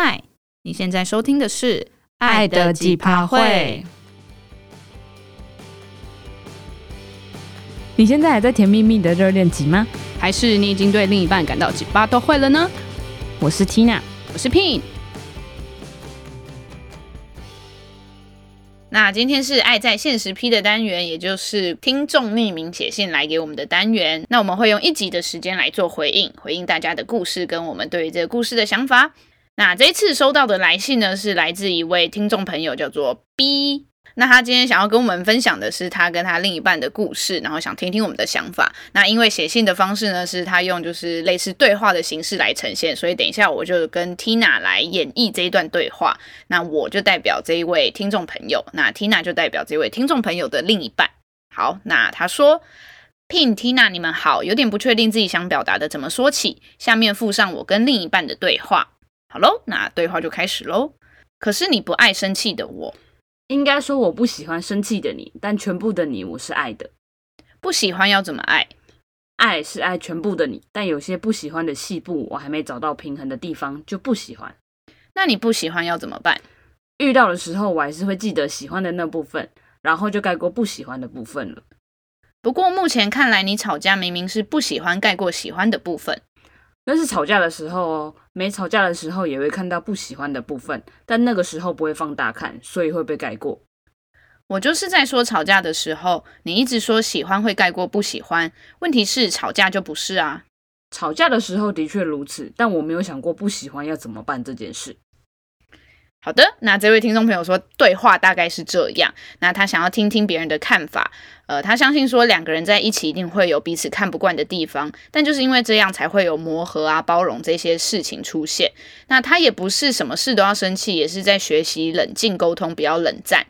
嗨，你现在收听的是《爱的奇葩会》。你现在还在甜蜜蜜的热恋期吗？还是你已经对另一半感到几趴都会了呢？我是 Tina，我是 Pin。那今天是爱在现实批的单元，也就是听众匿名写信来给我们的单元。那我们会用一集的时间来做回应，回应大家的故事跟我们对于这个故事的想法。那这一次收到的来信呢，是来自一位听众朋友，叫做 B。那他今天想要跟我们分享的是他跟他另一半的故事，然后想听听我们的想法。那因为写信的方式呢，是他用就是类似对话的形式来呈现，所以等一下我就跟 Tina 来演绎这一段对话。那我就代表这一位听众朋友，那 Tina 就代表这位听众朋友的另一半。好，那他说：“Pin Tina，你们好，有点不确定自己想表达的怎么说起，下面附上我跟另一半的对话。”好喽，那对话就开始喽。可是你不爱生气的我，应该说我不喜欢生气的你，但全部的你我是爱的。不喜欢要怎么爱？爱是爱全部的你，但有些不喜欢的细部，我还没找到平衡的地方，就不喜欢。那你不喜欢要怎么办？遇到的时候，我还是会记得喜欢的那部分，然后就盖过不喜欢的部分了。不过目前看来，你吵架明明是不喜欢盖过喜欢的部分。那是吵架的时候哦，没吵架的时候也会看到不喜欢的部分，但那个时候不会放大看，所以会被盖过。我就是在说吵架的时候，你一直说喜欢会盖过不喜欢，问题是吵架就不是啊。吵架的时候的确如此，但我没有想过不喜欢要怎么办这件事。好的，那这位听众朋友说，对话大概是这样。那他想要听听别人的看法。呃，他相信说两个人在一起一定会有彼此看不惯的地方，但就是因为这样才会有磨合啊、包容这些事情出现。那他也不是什么事都要生气，也是在学习冷静沟通，不要冷战。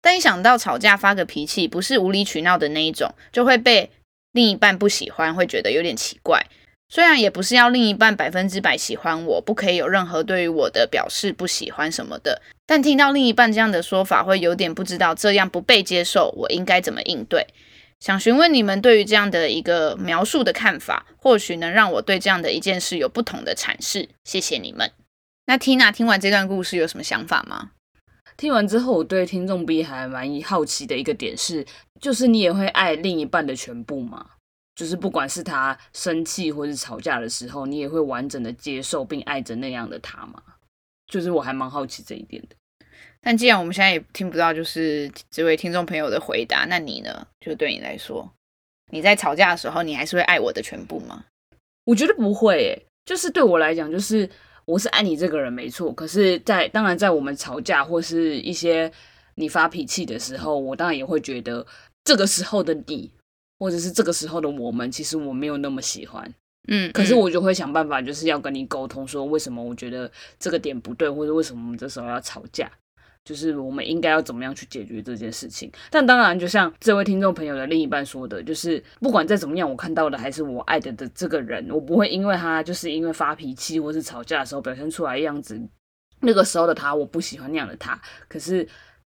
但一想到吵架发个脾气，不是无理取闹的那一种，就会被另一半不喜欢，会觉得有点奇怪。虽然也不是要另一半百分之百喜欢我，不可以有任何对于我的表示不喜欢什么的，但听到另一半这样的说法，会有点不知道这样不被接受，我应该怎么应对？想询问你们对于这样的一个描述的看法，或许能让我对这样的一件事有不同的阐释。谢谢你们。那 Tina 听完这段故事有什么想法吗？听完之后，我对听众 B 还蛮好奇的一个点是，就是你也会爱另一半的全部吗？就是不管是他生气或是吵架的时候，你也会完整的接受并爱着那样的他吗？就是我还蛮好奇这一点的。但既然我们现在也听不到就是这位听众朋友的回答，那你呢？就对你来说，你在吵架的时候，你还是会爱我的全部吗？我觉得不会诶，就是对我来讲，就是我是爱你这个人没错。可是在，在当然在我们吵架或是一些你发脾气的时候，我当然也会觉得这个时候的你。或者是这个时候的我们，其实我没有那么喜欢，嗯，可是我就会想办法，就是要跟你沟通，说为什么我觉得这个点不对，或者为什么我们这时候要吵架，就是我们应该要怎么样去解决这件事情。但当然，就像这位听众朋友的另一半说的，就是不管再怎么样，我看到的还是我爱的的这个人，我不会因为他就是因为发脾气或是吵架的时候表现出来的样子，那个时候的他我不喜欢那样的他，可是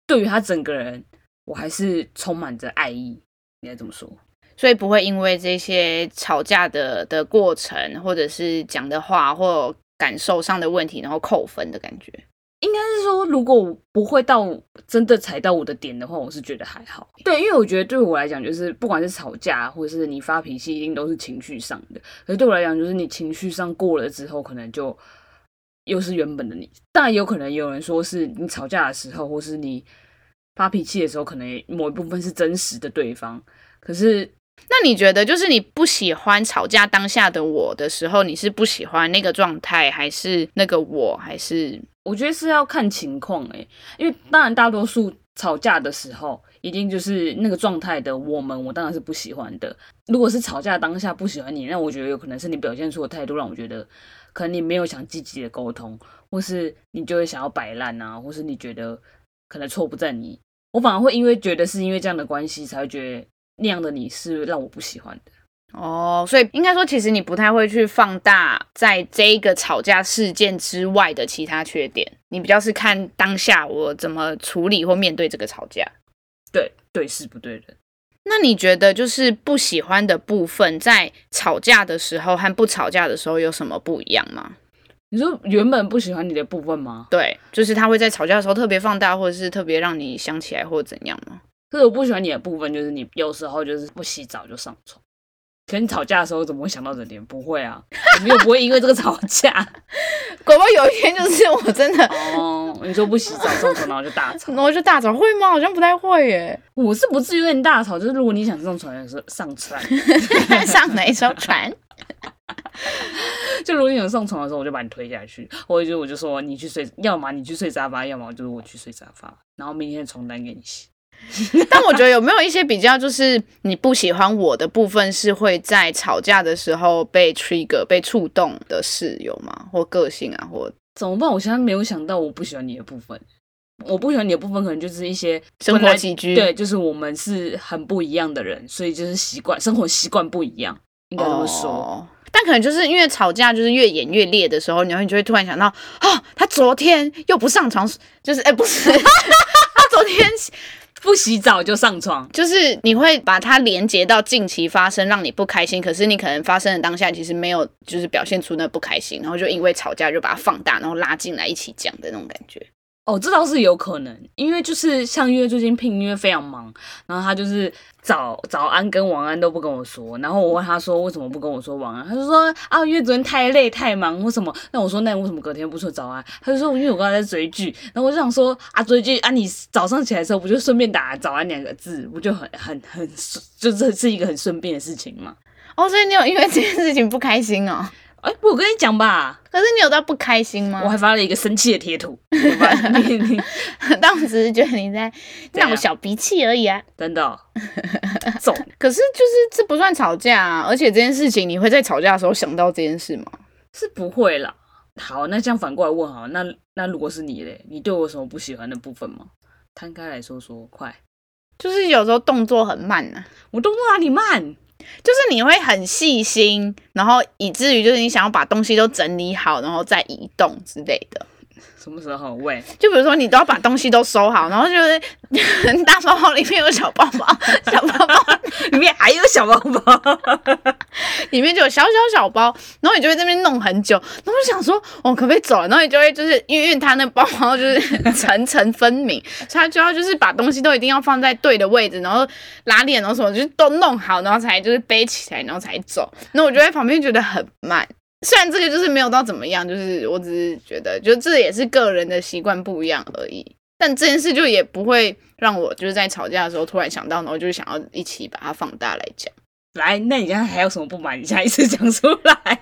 对于他整个人，我还是充满着爱意，应该这么说。所以不会因为这些吵架的的过程，或者是讲的话或感受上的问题，然后扣分的感觉。应该是说，如果不会到真的踩到我的点的话，我是觉得还好。对，因为我觉得对我来讲，就是不管是吵架，或者是你发脾气，一定都是情绪上的。可是对我来讲，就是你情绪上过了之后，可能就又是原本的你。当然，有可能有人说是你吵架的时候，或是你发脾气的时候，可能某一部分是真实的对方。可是。那你觉得，就是你不喜欢吵架当下的我的时候，你是不喜欢那个状态，还是那个我，还是？我觉得是要看情况诶，因为当然大多数吵架的时候，一定就是那个状态的我们，我当然是不喜欢的。如果是吵架当下不喜欢你，那我觉得有可能是你表现出的态度让我觉得，可能你没有想积极的沟通，或是你就会想要摆烂啊，或是你觉得可能错不在你，我反而会因为觉得是因为这样的关系才会觉得。那样的你是让我不喜欢的哦，所以应该说，其实你不太会去放大在这一个吵架事件之外的其他缺点，你比较是看当下我怎么处理或面对这个吵架。对对事不对人。那你觉得就是不喜欢的部分，在吵架的时候和不吵架的时候有什么不一样吗？你说原本不喜欢你的部分吗？对，就是他会在吵架的时候特别放大，或者是特别让你想起来，或者怎样吗？可是我不喜欢你的部分，就是你有时候就是不洗澡就上床。可你吵架的时候怎么会想到这点？不会啊，我们又不会因为这个吵架。搞不好有一天就是我真的哦，你说不洗澡上床，然后就大吵，然后就大吵会吗？好像不太会耶。我是不至于跟你大吵，就是如果你想上床的时候上船，上哪一艘船？就如果你想上床的时候，我就把你推下去，或者就我就说你去睡，要么你去睡沙发，要么就是我去睡沙发，然后明天的床单给你洗。但我觉得有没有一些比较，就是你不喜欢我的部分，是会在吵架的时候被 trigger、被触动的事有吗？或个性啊，或怎么办？我现在没有想到我不喜欢你的部分。我不喜欢你的部分，可能就是一些生活起居。对，就是我们是很不一样的人，所以就是习惯生活习惯不一样，应该这么说。哦。但可能就是因为吵架，就是越演越烈的时候，然后你就会突然想到，哦，他昨天又不上床，就是哎，不是，他昨天。不洗澡就上床，就是你会把它连接到近期发生让你不开心，可是你可能发生的当下其实没有，就是表现出那不开心，然后就因为吵架就把它放大，然后拉进来一起讲的那种感觉。哦，这倒是有可能，因为就是像因为最近聘，因为非常忙，然后他就是早早安跟晚安都不跟我说，然后我问他说为什么不跟我说晚安，他就说啊，因为昨天太累太忙或什么。那我说那你为什么隔天不说早安？他就说因为我刚才在追剧，然后我就想说啊追剧啊，你早上起来的时候不就顺便打早安两个字，不就很很很就这是一个很顺便的事情吗？哦，所以你有因为这件事情不开心哦？哎、欸，我跟你讲吧，可是你有到不开心吗？我还发了一个生气的贴图，你你，当时只是觉得你在 闹小脾气而已啊，真的、哦。走，可是就是这不算吵架啊，而且这件事情你会在吵架的时候想到这件事吗？是不会啦。好，那这样反过来问哈，那那如果是你嘞，你对我有什么不喜欢的部分吗？摊开来说说，快。就是有时候动作很慢呐、啊，我动作哪里慢？就是你会很细心，然后以至于就是你想要把东西都整理好，然后再移动之类的。什么时候？喂，就比如说你都要把东西都收好，然后就是 大包包里面有小包包，小包包里面还有小包包，里面就有小小小包，然后你就会在那边弄很久，然后就想说，我可不可以走了？然后你就会就是因为因为他那包包就是层层分明，所以他就要就是把东西都一定要放在对的位置，然后拉链然后什么就都弄好，然后才就是背起来，然后才走。那我就在旁边觉得很慢。虽然这个就是没有到怎么样，就是我只是觉得，就这也是个人的习惯不一样而已。但这件事就也不会让我就是在吵架的时候突然想到，然后就是想要一起把它放大来讲。来，那你现在还有什么不满？你下一次讲出来。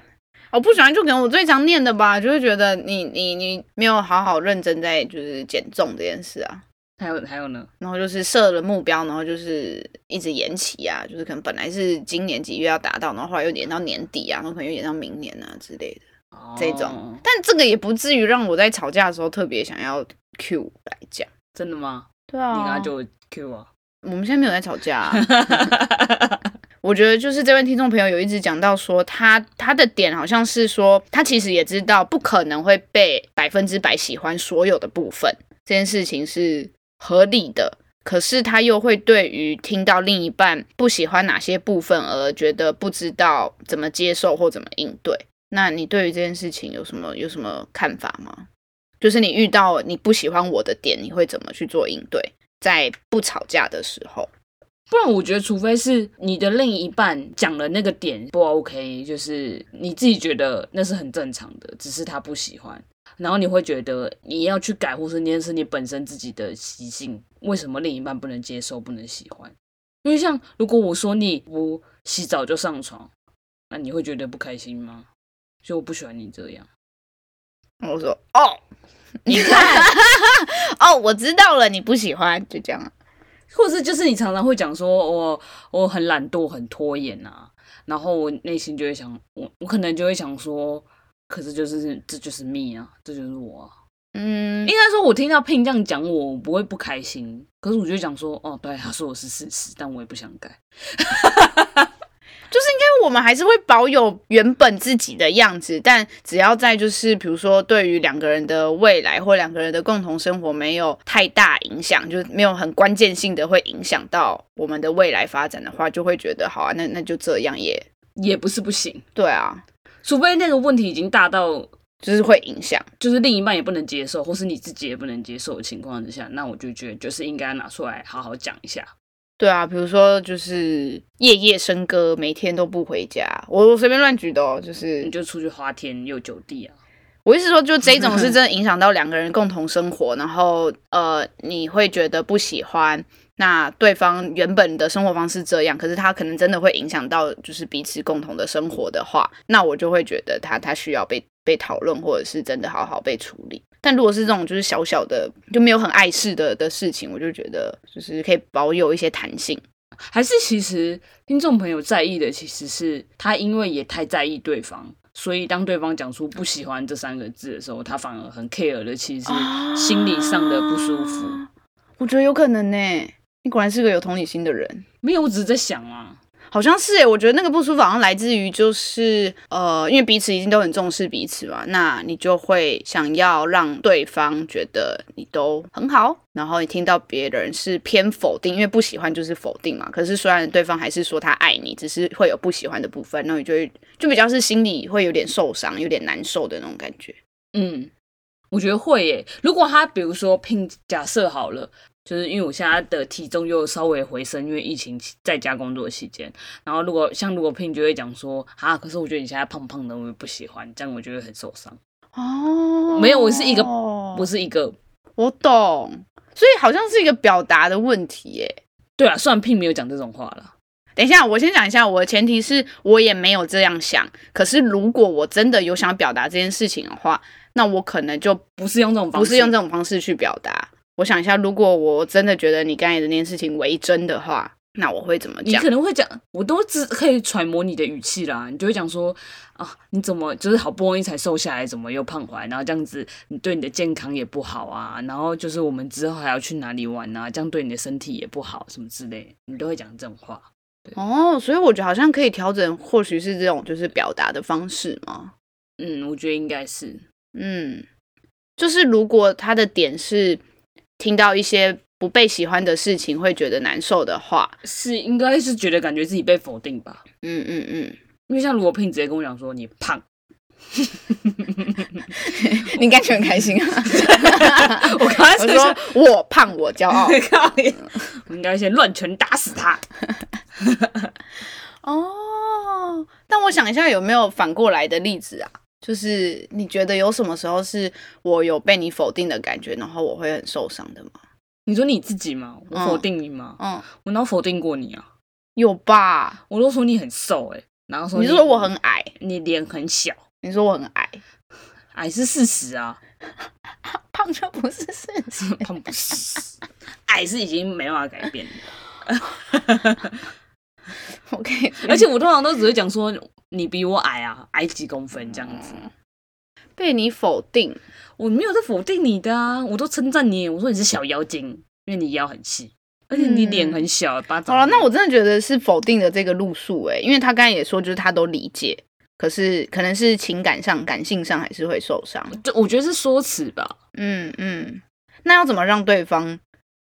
我不喜欢就可能我最常念的吧，就会觉得你你你没有好好认真在就是减重这件事啊。还有还有呢，然后就是设了目标，然后就是一直延期啊，就是可能本来是今年几月要达到，然后后来又延到年底啊，然后可能又延到明年啊之类的、哦、这种。但这个也不至于让我在吵架的时候特别想要 Q 来讲，真的吗？对啊，你刚刚就 Q 啊。我们现在没有在吵架、啊。我觉得就是这位听众朋友有一直讲到说他他的点好像是说他其实也知道不可能会被百分之百喜欢所有的部分，这件事情是。合理的，可是他又会对于听到另一半不喜欢哪些部分而觉得不知道怎么接受或怎么应对。那你对于这件事情有什么有什么看法吗？就是你遇到你不喜欢我的点，你会怎么去做应对？在不吵架的时候，不然我觉得，除非是你的另一半讲了那个点不 OK，就是你自己觉得那是很正常的，只是他不喜欢。然后你会觉得你要去改，或是那是你本身自己的习性，为什么另一半不能接受、不能喜欢？因为像如果我说你不洗澡就上床，那你会觉得不开心吗？所以我不喜欢你这样。我说哦，你看，哦，我知道了，你不喜欢，就这样。或者是就是你常常会讲说我我很懒惰、很拖延啊，然后我内心就会想，我我可能就会想说。可是就是这就是 me 啊，这就是我啊。嗯，应该说，我听到 Pin 这样讲我，我不会不开心。可是我就讲说，哦，对，他说我是事实，但我也不想改。就是应该我们还是会保有原本自己的样子，但只要在就是比如说对于两个人的未来或两个人的共同生活没有太大影响，就是没有很关键性的会影响到我们的未来发展的话，就会觉得好啊，那那就这样也也不是不行。对啊。除非那个问题已经大到就是会影响，就是另一半也不能接受，或是你自己也不能接受的情况之下，那我就觉得就是应该拿出来好好讲一下。对啊，比如说就是夜夜笙歌，每天都不回家，我我随便乱举的哦，就是你就出去花天又酒地啊。我意思说，就这种是 真的影响到两个人共同生活，然后呃，你会觉得不喜欢，那对方原本的生活方式这样，可是他可能真的会影响到就是彼此共同的生活的话，那我就会觉得他他需要被被讨论，或者是真的好好被处理。但如果是这种就是小小的就没有很碍事的的事情，我就觉得就是可以保有一些弹性。还是其实听众朋友在意的其实是他，因为也太在意对方，所以当对方讲出不喜欢这三个字的时候，他反而很 care 的，其实是心理上的不舒服。啊，我觉得有可能呢。你果然是个有同理心的人。没有，我只是在想啊。好像是诶，我觉得那个不舒服好像来自于就是呃，因为彼此已经都很重视彼此嘛，那你就会想要让对方觉得你都很好，然后你听到别人是偏否定，因为不喜欢就是否定嘛。可是虽然对方还是说他爱你，只是会有不喜欢的部分，那你就会就比较是心里会有点受伤、有点难受的那种感觉。嗯，我觉得会耶。如果他比如说拼假设好了。就是因为我现在的体重又稍微回升，因为疫情在家工作的期间。然后如果像如果 Pin 就会讲说啊，可是我觉得你现在胖胖的，我也不喜欢，这样我觉得很受伤。哦，没有，我是一个，不是一个，我懂，所以好像是一个表达的问题耶。对啊，虽然 Pin 没有讲这种话了。等一下，我先讲一下，我的前提是我也没有这样想。可是如果我真的有想表达这件事情的话，那我可能就不是用这种方式，不是用这种方式去表达。我想一下，如果我真的觉得你刚才的那件事情为真的话，那我会怎么讲？你可能会讲，我都只可以揣摩你的语气啦。你就会讲说啊，你怎么就是好不容易才瘦下来，怎么又胖回来？然后这样子，你对你的健康也不好啊。然后就是我们之后还要去哪里玩啊？这样对你的身体也不好，什么之类，你都会讲这种话。哦，所以我觉得好像可以调整，或许是这种就是表达的方式吗？嗯，我觉得应该是。嗯，就是如果他的点是。听到一些不被喜欢的事情会觉得难受的话，是应该是觉得感觉自己被否定吧？嗯嗯嗯，因为像罗聘直接跟我讲说你胖，你应该觉得很开心啊！我刚才说我胖我骄傲，我应该先乱拳打死他。哦，但我想一下有没有反过来的例子啊？就是你觉得有什么时候是我有被你否定的感觉，然后我会很受伤的吗？你说你自己吗？我否定你吗？嗯，嗯，我哪否定过你啊？有吧？我都说你很瘦哎、欸，然后说你，你说我很矮，你脸很小，你说我很矮，矮是事实啊，胖就不是事实，胖不是，矮是已经没办法改变的。OK，而且我通常都只会讲说。你比我矮啊，矮几公分这样子，嗯、被你否定，我没有在否定你的啊，我都称赞你，我说你是小妖精，因为你腰很细，而且你脸很小，巴掌、嗯。好了，那我真的觉得是否定的这个路数诶，因为他刚才也说，就是他都理解，可是可能是情感上、感性上还是会受伤，就我觉得是说辞吧。嗯嗯，那要怎么让对方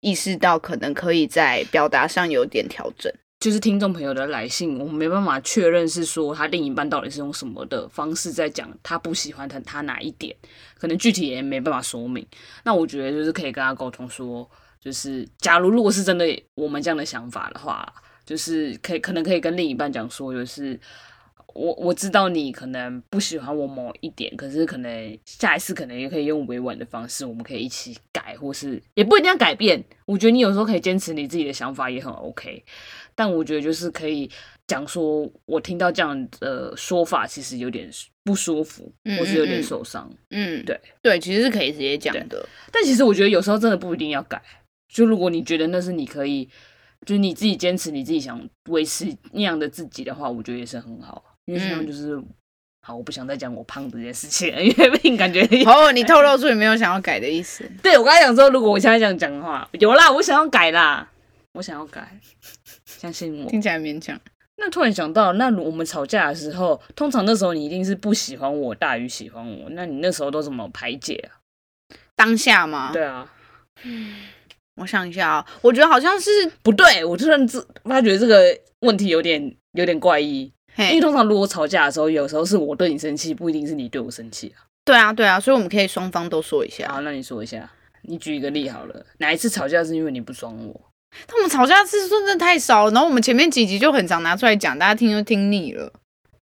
意识到可能可以在表达上有点调整？就是听众朋友的来信，我们没办法确认是说他另一半到底是用什么的方式在讲他不喜欢他他哪一点，可能具体也没办法说明。那我觉得就是可以跟他沟通说，就是假如如果是真的我们这样的想法的话，就是可以可能可以跟另一半讲说，就是。我我知道你可能不喜欢我某一点，可是可能下一次可能也可以用委婉的方式，我们可以一起改，或是也不一定要改变。我觉得你有时候可以坚持你自己的想法也很 OK，但我觉得就是可以讲说，我听到这样的说法其实有点不舒服，嗯嗯嗯，或是有点受伤。嗯，对对，其实是可以直接讲的。但其实我觉得有时候真的不一定要改。就如果你觉得那是你可以，就是你自己坚持你自己想维持那样的自己的话，我觉得也是很好。因为这样就是、嗯、好，我不想再讲我胖这件事情了，因为被你感觉哦，你透露出你没有想要改的意思。对，我刚才讲说，如果我现在这样讲的话，有啦，我想要改啦，我想要改，相信我。听起来勉强。那突然想到，那我们吵架的时候，通常那时候你一定是不喜欢我大于喜欢我，那你那时候都怎么排解啊？当下吗？对啊。嗯，我想一下啊，我觉得好像是不对，我突然自发觉这个问题有点有点怪异。因为通常如果吵架的时候，有时候是我对你生气，不一定是你对我生气啊。对啊，对啊，所以我们可以双方都说一下。好，那你说一下，你举一个例好了，哪一次吵架是因为你不爽我？他们吵架次数真的太少了，然后我们前面几集就很常拿出来讲，大家听就听腻了。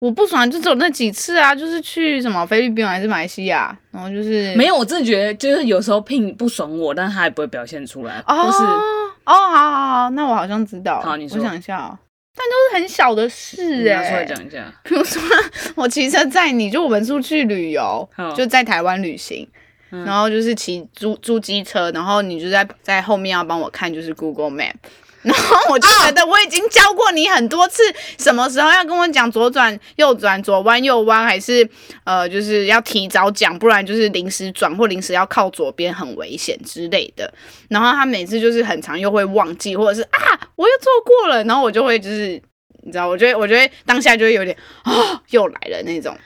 我不爽就只有那几次啊，就是去什么菲律宾还是马来西亚，然后就是没有。我真的觉得就是有时候 Pin 不爽我，但他也不会表现出来。哦，是哦，好好好，那我好像知道。好，你说。我想一下哦，但都是很小的事哎、欸。拿出来讲一下。比如说，我骑车载你，就我们出去旅游，就在台湾旅行，嗯、然后就是骑租租机车，然后你就在在后面要帮我看，就是 Google Map。然后我就觉得我已经教过你很多次，什么时候要跟我讲左转、右转、左弯、右弯，还是呃，就是要提早讲，不然就是临时转或临时要靠左边很危险之类的。然后他每次就是很长又会忘记，或者是啊，我又错过了，然后我就会就是你知道，我觉得我觉得当下就会有点啊、哦，又来了那种。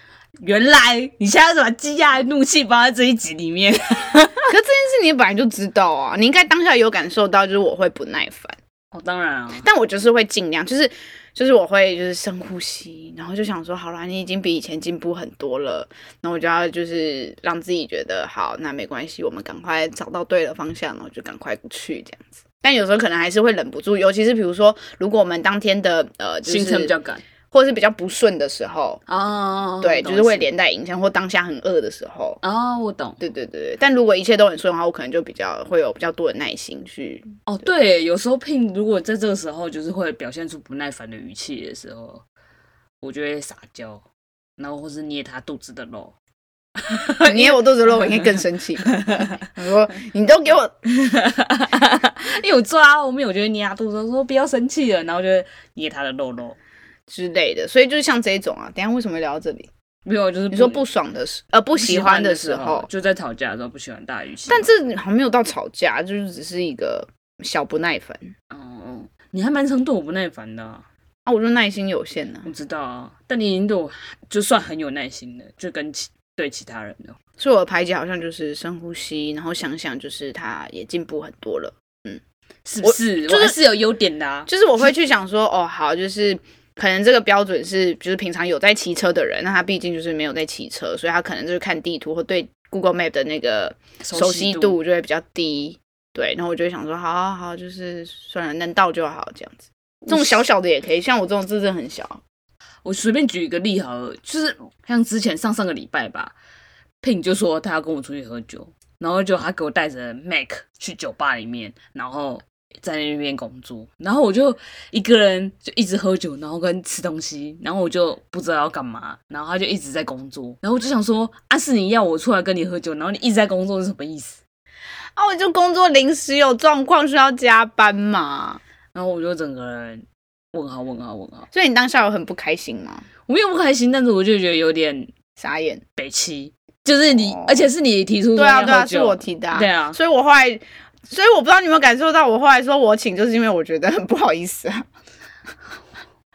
原来你现在把积压的怒气放在这一集里面，可这件事你本来就知道啊，你应该当下有感受到，就是我会不耐烦。哦，当然啊，但我就是会尽量，就是就是我会就是深呼吸，然后就想说，好啦，你已经比以前进步很多了，那我就要就是让自己觉得好，那没关系，我们赶快找到对的方向，然后就赶快去这样子。但有时候可能还是会忍不住，尤其是比如说，如果我们当天的呃、就是、行程比较赶。或者是比较不顺的时候哦，对，就是会连带影响，或当下很饿的时候哦，我懂，对对对对。但如果一切都很顺的话，我可能就比较会有比较多的耐心去。哦，对，有时候 Pin 如果在这个时候就是会表现出不耐烦的语气的时候，我就会撒娇，然后或是捏他肚子的肉，捏我肚子的肉，我应该更生气。我说你都给我，因为我抓后面，我就会捏他肚子，说不要生气了，然后就会捏他的肉肉。之类的，所以就是像这种啊，等下为什么会聊到这里？没有，就是你说不爽的时，呃，不喜欢的时候，就在吵架的时候不喜欢大语气。但这好像没有到吵架，就是只是一个小不耐烦。哦，你还蛮常对我不耐烦的啊？啊我就耐心有限呢、啊。我知道啊，但你已经对我就算很有耐心的，就跟其对其他人的。所以我的排解好像就是深呼吸，然后想想，就是他也进步很多了。嗯，是不是？就是是有优点的啊。就是我会去想说，哦，好，就是。可能这个标准是，就是平常有在骑车的人，那他毕竟就是没有在骑车，所以他可能就是看地图或对 Google Map 的那个熟悉度就会比较低。对，然后我就会想说，好好好，就是算了，能到就好，这样子。这种小小的也可以，像我这种字真的很小。我随便举一个例好了，就是像之前上上个礼拜吧，Pin 就说他要跟我出去喝酒，然后就他给我带着 Mac 去酒吧里面，然后。在那边工作，然后我就一个人就一直喝酒，然后跟吃东西，然后我就不知道要干嘛，然后他就一直在工作，然后我就想说，啊，是你要我出来跟你喝酒，然后你一直在工作是什么意思？啊，我就工作临时有状况需要加班嘛，然后我就整个人问号问号问号，所以你当下有很不开心吗？我没有不开心，但是我就觉得有点傻眼，北七，就是你，哦、而且是你提出说对啊对啊，是我提的，啊，对啊，所以我后来。所以我不知道你有没有感受到，我后来说我请，就是因为我觉得很不好意思啊。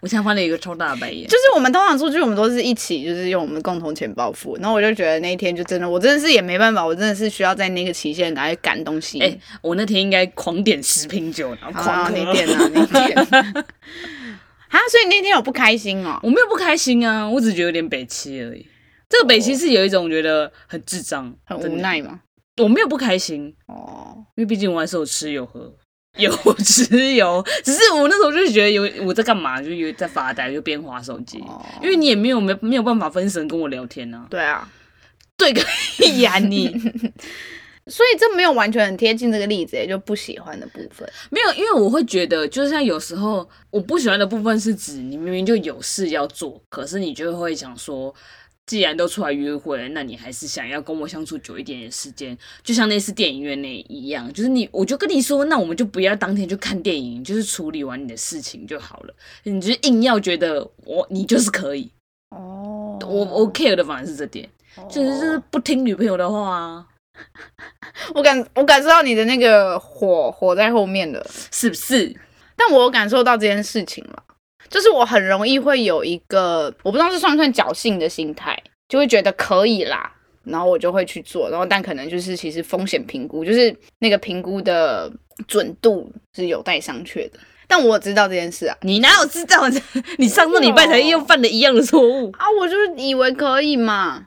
我现在翻了一个超大的白眼。就是我们通常出去，我们都是一起，就是用我们共同钱包付。然后我就觉得那一天就真的，我真的是也没办法，我真的是需要在那个期限赶快赶东西。哎、欸，我那天应该狂点十瓶酒，然后狂喝。你点啊，你点。啊，所以那天我不开心哦。我没有不开心啊，我只觉得有点北七而已。这个北七是有一种觉得很智障、很无奈嘛。我没有不开心哦，因为毕竟我还是有吃有喝，有吃有，只是我那时候就是觉得有我在干嘛，就有在发呆，就边划手机。哦，因为你也没有没没有办法分神跟我聊天啊。对啊，对个屁呀你！所以这没有完全很贴近这个例子，也就不喜欢的部分没有，因为我会觉得，就是像有时候我不喜欢的部分是指你明明就有事要做，可是你就会想说。既然都出来约会了，那你还是想要跟我相处久一点点时间，就像那次电影院那一样，就是你，我就跟你说，那我们就不要当天就看电影，就是处理完你的事情就好了。你就硬要觉得我你就是可以哦，我我 care 的反而是这点，就是就是不听女朋友的话啊。我感我感受到你的那个火火在后面了，是不是？但我有感受到这件事情了。就是我很容易会有一个，我不知道是算不算侥幸的心态，就会觉得可以啦，然后我就会去做，然后但可能就是其实风险评估，就是那个评估的准度是有待商榷的。但我知道这件事啊，你哪有知道？你上个礼拜才又犯了一样的错误啊！我就以为可以嘛，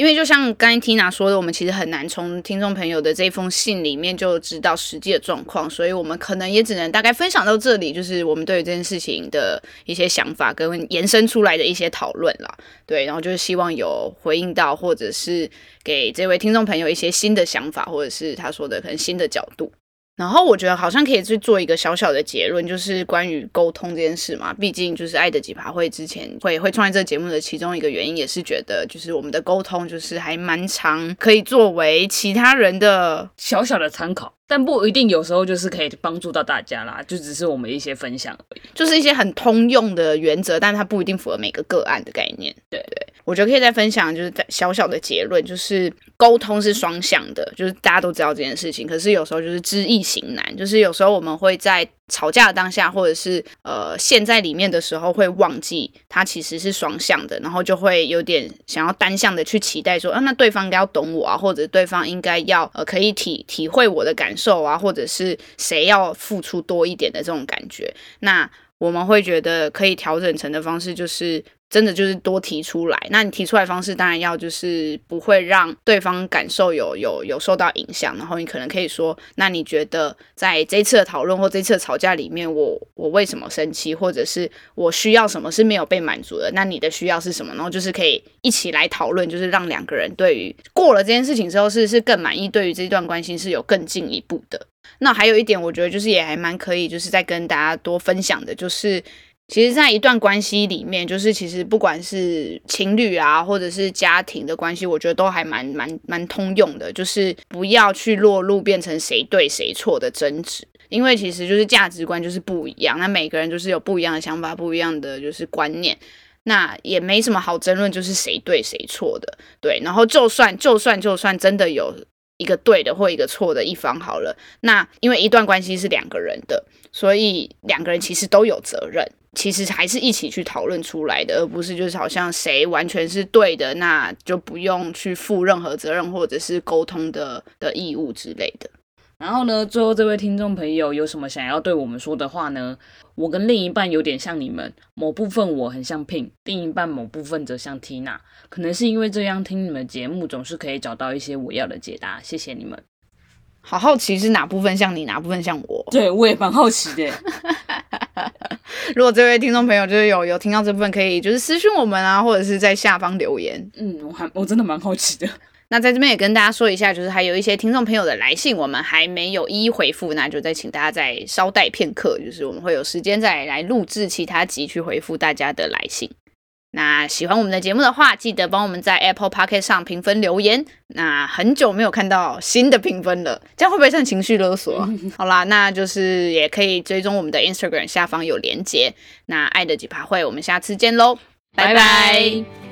因为就像刚才 Tina 说的，我们其实很难从听众朋友的这封信里面就知道实际的状况，所以我们可能也只能大概分享到这里，就是我们对于这件事情的一些想法跟延伸出来的一些讨论啦。对，然后就是希望有回应到，或者是给这位听众朋友一些新的想法，或者是他说的可能新的角度。然后我觉得好像可以去做一个小小的结论，就是关于沟通这件事嘛。毕竟就是爱的几趴会之前会会创立这个节目的其中一个原因，也是觉得就是我们的沟通就是还蛮长可以作为其他人的小小的参考。但不一定，有时候就是可以帮助到大家啦，就只是我们一些分享而已，就是一些很通用的原则，但它不一定符合每个个案的概念。对对，我觉得可以再分享，就是小小的结论，就是沟通是双向的，就是大家都知道这件事情，可是有时候就是知易行难，就是有时候我们会在。吵架的当下，或者是呃陷在里面的时候，会忘记它其实是双向的，然后就会有点想要单向的去期待说，啊，那对方应该要懂我啊，或者对方应该要呃可以体体会我的感受啊，或者是谁要付出多一点的这种感觉，那我们会觉得可以调整成的方式就是。真的就是多提出来，那你提出来方式当然要就是不会让对方感受有有有受到影响，然后你可能可以说，那你觉得在这次的讨论或这次的吵架里面，我我为什么生气，或者是我需要什么是没有被满足的？那你的需要是什么？然后就是可以一起来讨论，就是让两个人对于过了这件事情之后是是更满意，对于这段关系是有更进一步的。那还有一点，我觉得就是也还蛮可以，就是再跟大家多分享的，就是。其实，在一段关系里面，就是其实不管是情侣啊，或者是家庭的关系，我觉得都还蛮蛮蛮通用的，就是不要去落入变成谁对谁错的争执，因为其实就是价值观就是不一样，那每个人就是有不一样的想法，不一样的就是观念，那也没什么好争论，就是谁对谁错的，对。然后就算就算就算真的有一个对的或一个错的一方好了，那因为一段关系是两个人的，所以两个人其实都有责任。其实还是一起去讨论出来的，而不是就是好像谁完全是对的，那就不用去负任何责任或者是沟通的的义务之类的。然后呢，最后这位听众朋友有什么想要对我们说的话呢？我跟另一半有点像你们，某部分我很像 Pin，另一半某部分则像 Tina。可能是因为这样听你们节目总是可以找到一些我要的解答，谢谢你们。好好奇是哪部分像你，哪部分像我？对，我也蛮好奇的。如果这位听众朋友就是有有听到这部分，可以就是私讯我们啊，或者是在下方留言。嗯，我还我真的蛮好奇的。那在这边也跟大家说一下，就是还有一些听众朋友的来信，我们还没有一一回复，那就再请大家再稍待片刻，就是我们会有时间再来录制其他集去回复大家的来信。那喜欢我们的节目的话，记得帮我们在 Apple Podcast 上评分留言。那很久没有看到新的评分了，这样会不会算情绪勒索？好啦，那就是也可以追踪我们的 Instagram，下方有连结。那爱的几趴会，我们下次见喽，拜拜。拜拜。